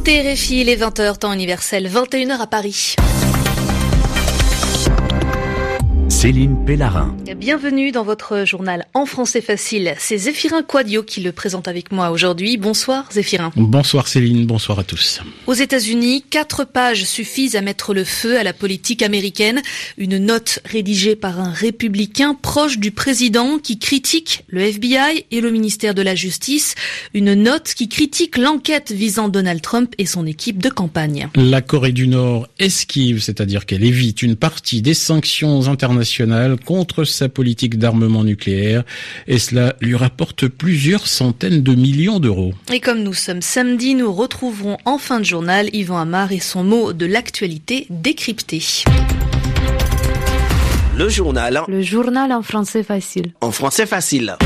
écoutez les 20h, temps universel, 21h à Paris. Céline Pellarin. Bienvenue dans votre journal en français facile. C'est Zéphirin Quadio qui le présente avec moi aujourd'hui. Bonsoir Zéphirin. Bonsoir Céline, bonsoir à tous. Aux États-Unis, quatre pages suffisent à mettre le feu à la politique américaine. Une note rédigée par un républicain proche du président qui critique le FBI et le ministère de la Justice. Une note qui critique l'enquête visant Donald Trump et son équipe de campagne. La Corée du Nord esquive, c'est-à-dire qu'elle évite une partie des sanctions internationales contre sa politique d'armement nucléaire et cela lui rapporte plusieurs centaines de millions d'euros. Et comme nous sommes samedi, nous retrouverons en fin de journal Yvan Amar et son mot de l'actualité décrypté. Le journal. Le journal en français facile. En français facile.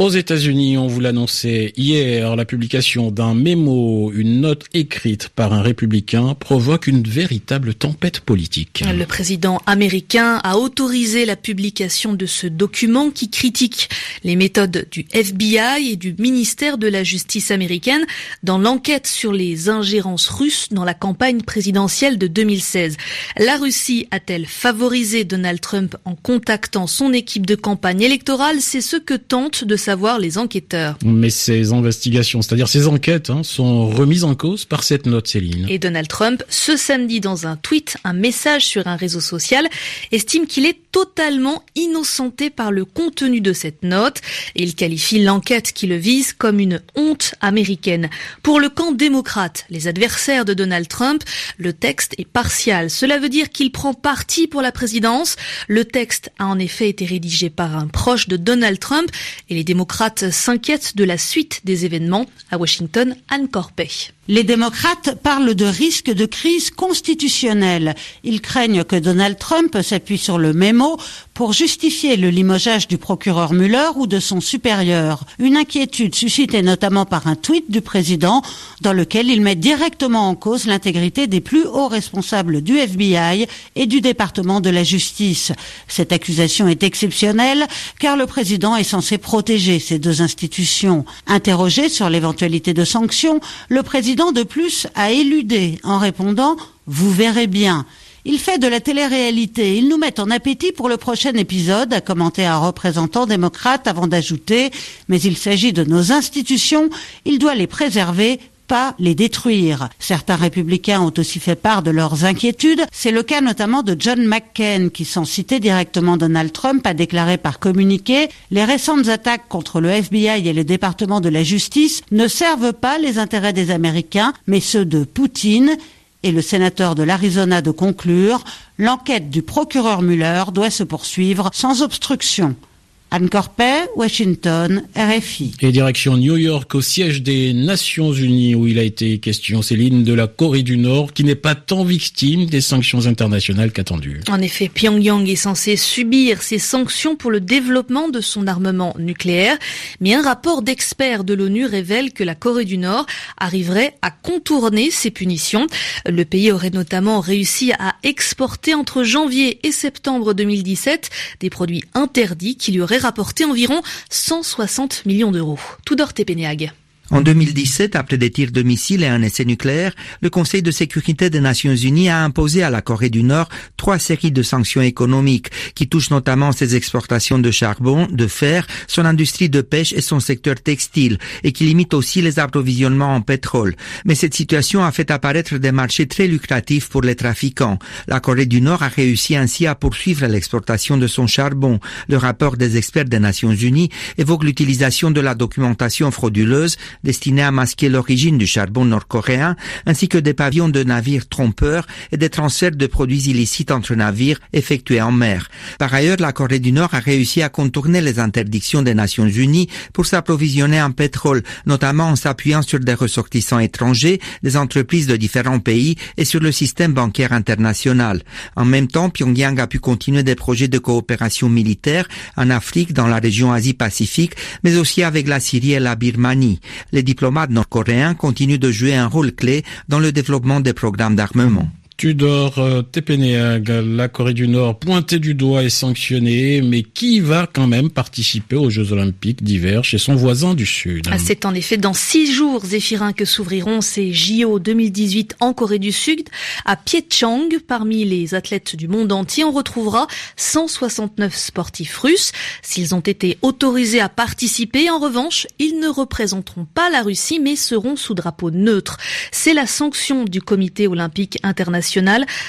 Aux États-Unis, on vous l'annonçait hier, la publication d'un mémo, une note écrite par un républicain, provoque une véritable tempête politique. Le président américain a autorisé la publication de ce document qui critique les méthodes du FBI et du ministère de la Justice américaine dans l'enquête sur les ingérences russes dans la campagne présidentielle de 2016. La Russie a-t-elle favorisé Donald Trump en contactant son équipe de campagne électorale? C'est ce que tente de savoir les enquêteurs. Mais ces investigations, c'est-à-dire ces enquêtes, hein, sont remises en cause par cette note, Céline. Et Donald Trump, ce samedi dans un tweet, un message sur un réseau social, estime qu'il est totalement innocenté par le contenu de cette note et il qualifie l'enquête qui le vise comme une honte américaine. Pour le camp démocrate, les adversaires de Donald Trump, le texte est partial. Cela veut dire qu'il prend parti pour la présidence. Le texte a en effet été rédigé par un proche de Donald Trump et les démocrates s'inquiètent de la suite des événements. À Washington, Anne Corpet. Les démocrates parlent de risque de crise constitutionnelle. Ils craignent que Donald Trump s'appuie sur le mémo pour justifier le limogeage du procureur Mueller ou de son supérieur. Une inquiétude suscitée notamment par un tweet du président dans lequel il met directement en cause l'intégrité des plus hauts responsables du FBI et du département de la justice. Cette accusation est exceptionnelle car le président est censé protéger ces deux institutions. Interrogé sur l'éventualité de sanctions, le président président de plus a éludé en répondant Vous verrez bien. Il fait de la télé-réalité. Il nous met en appétit pour le prochain épisode, a commenté un représentant démocrate avant d'ajouter Mais il s'agit de nos institutions, il doit les préserver pas les détruire. Certains républicains ont aussi fait part de leurs inquiétudes. C'est le cas notamment de John McCain, qui sans citer directement Donald Trump a déclaré par communiqué les récentes attaques contre le FBI et le département de la justice ne servent pas les intérêts des Américains, mais ceux de Poutine. Et le sénateur de l'Arizona de conclure, l'enquête du procureur Mueller doit se poursuivre sans obstruction. Anne Corpet, Washington, RFI. Et direction New York au siège des Nations Unies où il a été question, Céline, de la Corée du Nord qui n'est pas tant victime des sanctions internationales qu'attendu. En effet, Pyongyang est censé subir ces sanctions pour le développement de son armement nucléaire, mais un rapport d'experts de l'ONU révèle que la Corée du Nord arriverait à contourner ces punitions. Le pays aurait notamment réussi à exporter entre janvier et septembre 2017 des produits interdits qui lui auraient rapporté environ 160 millions d'euros. Tudor Tepeneag. En 2017, après des tirs de missiles et un essai nucléaire, le Conseil de sécurité des Nations Unies a imposé à la Corée du Nord trois séries de sanctions économiques qui touchent notamment ses exportations de charbon, de fer, son industrie de pêche et son secteur textile et qui limitent aussi les approvisionnements en pétrole. Mais cette situation a fait apparaître des marchés très lucratifs pour les trafiquants. La Corée du Nord a réussi ainsi à poursuivre l'exportation de son charbon. Le rapport des experts des Nations Unies évoque l'utilisation de la documentation frauduleuse destinés à masquer l'origine du charbon nord-coréen, ainsi que des pavillons de navires trompeurs et des transferts de produits illicites entre navires effectués en mer. Par ailleurs, la Corée du Nord a réussi à contourner les interdictions des Nations Unies pour s'approvisionner en pétrole, notamment en s'appuyant sur des ressortissants étrangers, des entreprises de différents pays et sur le système bancaire international. En même temps, Pyongyang a pu continuer des projets de coopération militaire en Afrique, dans la région Asie-Pacifique, mais aussi avec la Syrie et la Birmanie les diplomates nord-coréens continuent de jouer un rôle clé dans le développement des programmes d'armement. Tudor euh, Tepeneag, la Corée du Nord pointée du doigt et sanctionnée, mais qui va quand même participer aux Jeux Olympiques d'hiver chez son voisin du Sud? Ah, C'est en effet dans six jours, Zéphirin, que s'ouvriront ces JO 2018 en Corée du Sud. À Pyeongchang, parmi les athlètes du monde entier, on retrouvera 169 sportifs russes. S'ils ont été autorisés à participer, en revanche, ils ne représenteront pas la Russie, mais seront sous drapeau neutre. C'est la sanction du Comité olympique international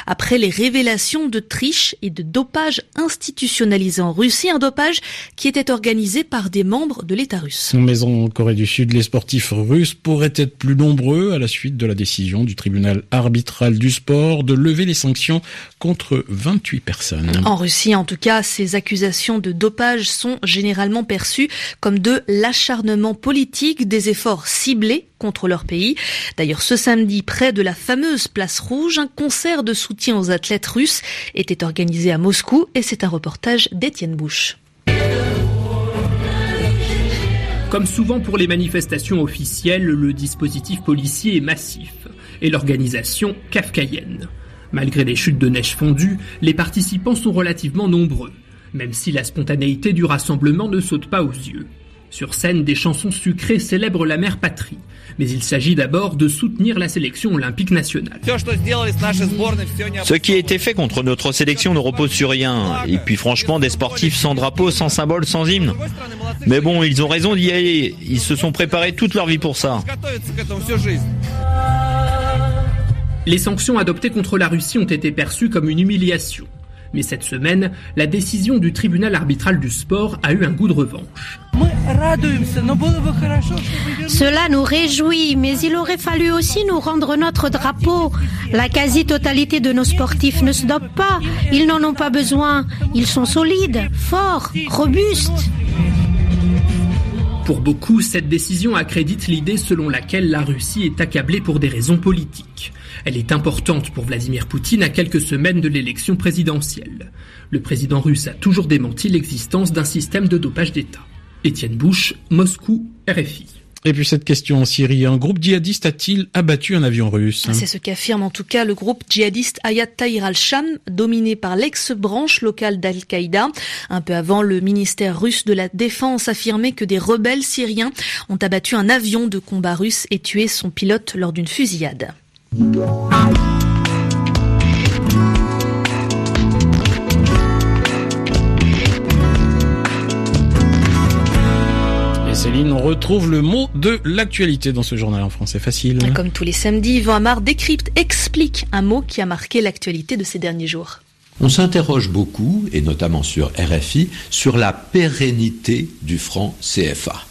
après les révélations de triche et de dopage institutionnalisé en Russie, un dopage qui était organisé par des membres de l'État russe. Mais en Corée du Sud, les sportifs russes pourraient être plus nombreux à la suite de la décision du tribunal arbitral du sport de lever les sanctions contre 28 personnes. En Russie, en tout cas, ces accusations de dopage sont généralement perçues comme de l'acharnement politique, des efforts ciblés contre leur pays. D'ailleurs, ce samedi, près de la fameuse place rouge, un concert de soutien aux athlètes russes était organisé à Moscou et c'est un reportage d'Étienne Bouche. Comme souvent pour les manifestations officielles, le dispositif policier est massif et l'organisation kafkaïenne. Malgré les chutes de neige fondues, les participants sont relativement nombreux, même si la spontanéité du rassemblement ne saute pas aux yeux. Sur scène, des chansons sucrées célèbrent la mère patrie, mais il s'agit d'abord de soutenir la sélection olympique nationale. Ce qui a été fait contre notre sélection ne repose sur rien. Et puis franchement, des sportifs sans drapeau, sans symbole, sans hymne. Mais bon, ils ont raison d'y aller. Ils se sont préparés toute leur vie pour ça. Les sanctions adoptées contre la Russie ont été perçues comme une humiliation. Mais cette semaine, la décision du tribunal arbitral du sport a eu un goût de revanche. Cela nous réjouit, mais il aurait fallu aussi nous rendre notre drapeau. La quasi-totalité de nos sportifs ne se dopent pas. Ils n'en ont pas besoin. Ils sont solides, forts, robustes. Pour beaucoup, cette décision accrédite l'idée selon laquelle la Russie est accablée pour des raisons politiques. Elle est importante pour Vladimir Poutine à quelques semaines de l'élection présidentielle. Le président russe a toujours démenti l'existence d'un système de dopage d'État. Étienne Bouche, Moscou, RFI. Et puis cette question en Syrie, un groupe djihadiste a-t-il abattu un avion russe? C'est ce qu'affirme en tout cas le groupe djihadiste Ayat Tahrir al-Sham, dominé par l'ex-branche locale d'Al-Qaïda. Un peu avant, le ministère russe de la Défense affirmait que des rebelles syriens ont abattu un avion de combat russe et tué son pilote lors d'une fusillade. Céline, on retrouve le mot de l'actualité dans ce journal en français facile. Comme tous les samedis, Yvan Amar décrypte, explique un mot qui a marqué l'actualité de ces derniers jours. On s'interroge beaucoup, et notamment sur RFI, sur la pérennité du franc CFA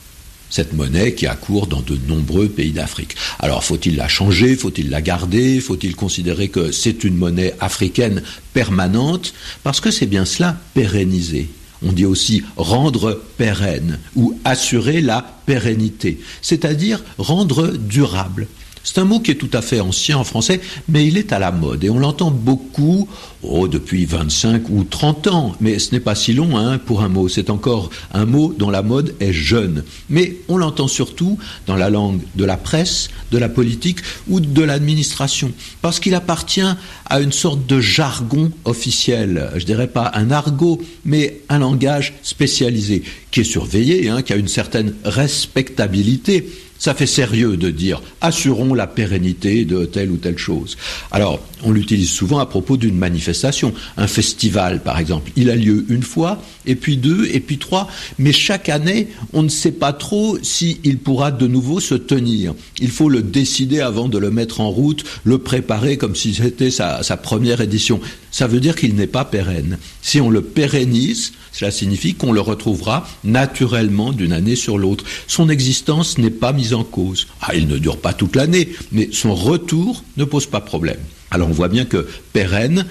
cette monnaie qui a cours dans de nombreux pays d'Afrique. Alors faut-il la changer? Faut-il la garder? Faut-il considérer que c'est une monnaie africaine permanente? Parce que c'est bien cela, pérenniser. On dit aussi rendre pérenne ou assurer la pérennité, c'est-à-dire rendre durable. C'est un mot qui est tout à fait ancien en français, mais il est à la mode et on l'entend beaucoup oh, depuis 25 ou 30 ans. Mais ce n'est pas si long hein, pour un mot. C'est encore un mot dont la mode est jeune. Mais on l'entend surtout dans la langue de la presse, de la politique ou de l'administration, parce qu'il appartient à une sorte de jargon officiel. Je dirais pas un argot, mais un langage spécialisé qui est surveillé, hein, qui a une certaine respectabilité ça fait sérieux de dire assurons la pérennité de telle ou telle chose. Alors, on l'utilise souvent à propos d'une manifestation, un festival par exemple. Il a lieu une fois, et puis deux, et puis trois, mais chaque année, on ne sait pas trop s'il pourra de nouveau se tenir. Il faut le décider avant de le mettre en route, le préparer comme si c'était sa, sa première édition. Ça veut dire qu'il n'est pas pérenne. Si on le pérennise, cela signifie qu'on le retrouvera naturellement d'une année sur l'autre. Son existence n'est pas mise en cause. Ah, il ne dure pas toute l'année, mais son retour ne pose pas problème. Alors on voit bien que pérenne,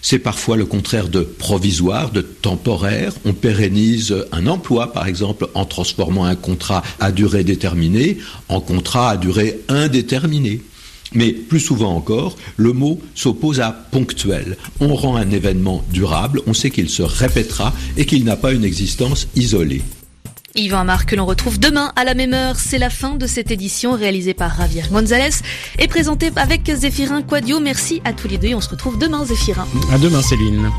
c'est parfois le contraire de provisoire, de temporaire. On pérennise un emploi, par exemple, en transformant un contrat à durée déterminée en contrat à durée indéterminée. Mais plus souvent encore, le mot s'oppose à ponctuel. On rend un événement durable, on sait qu'il se répétera et qu'il n'a pas une existence isolée. Yvan Amar que l'on retrouve demain à la même heure. C'est la fin de cette édition réalisée par Javier Gonzalez et présentée avec Zéphirin Quadio. Merci à tous les deux et on se retrouve demain Zéphirin. À demain Céline.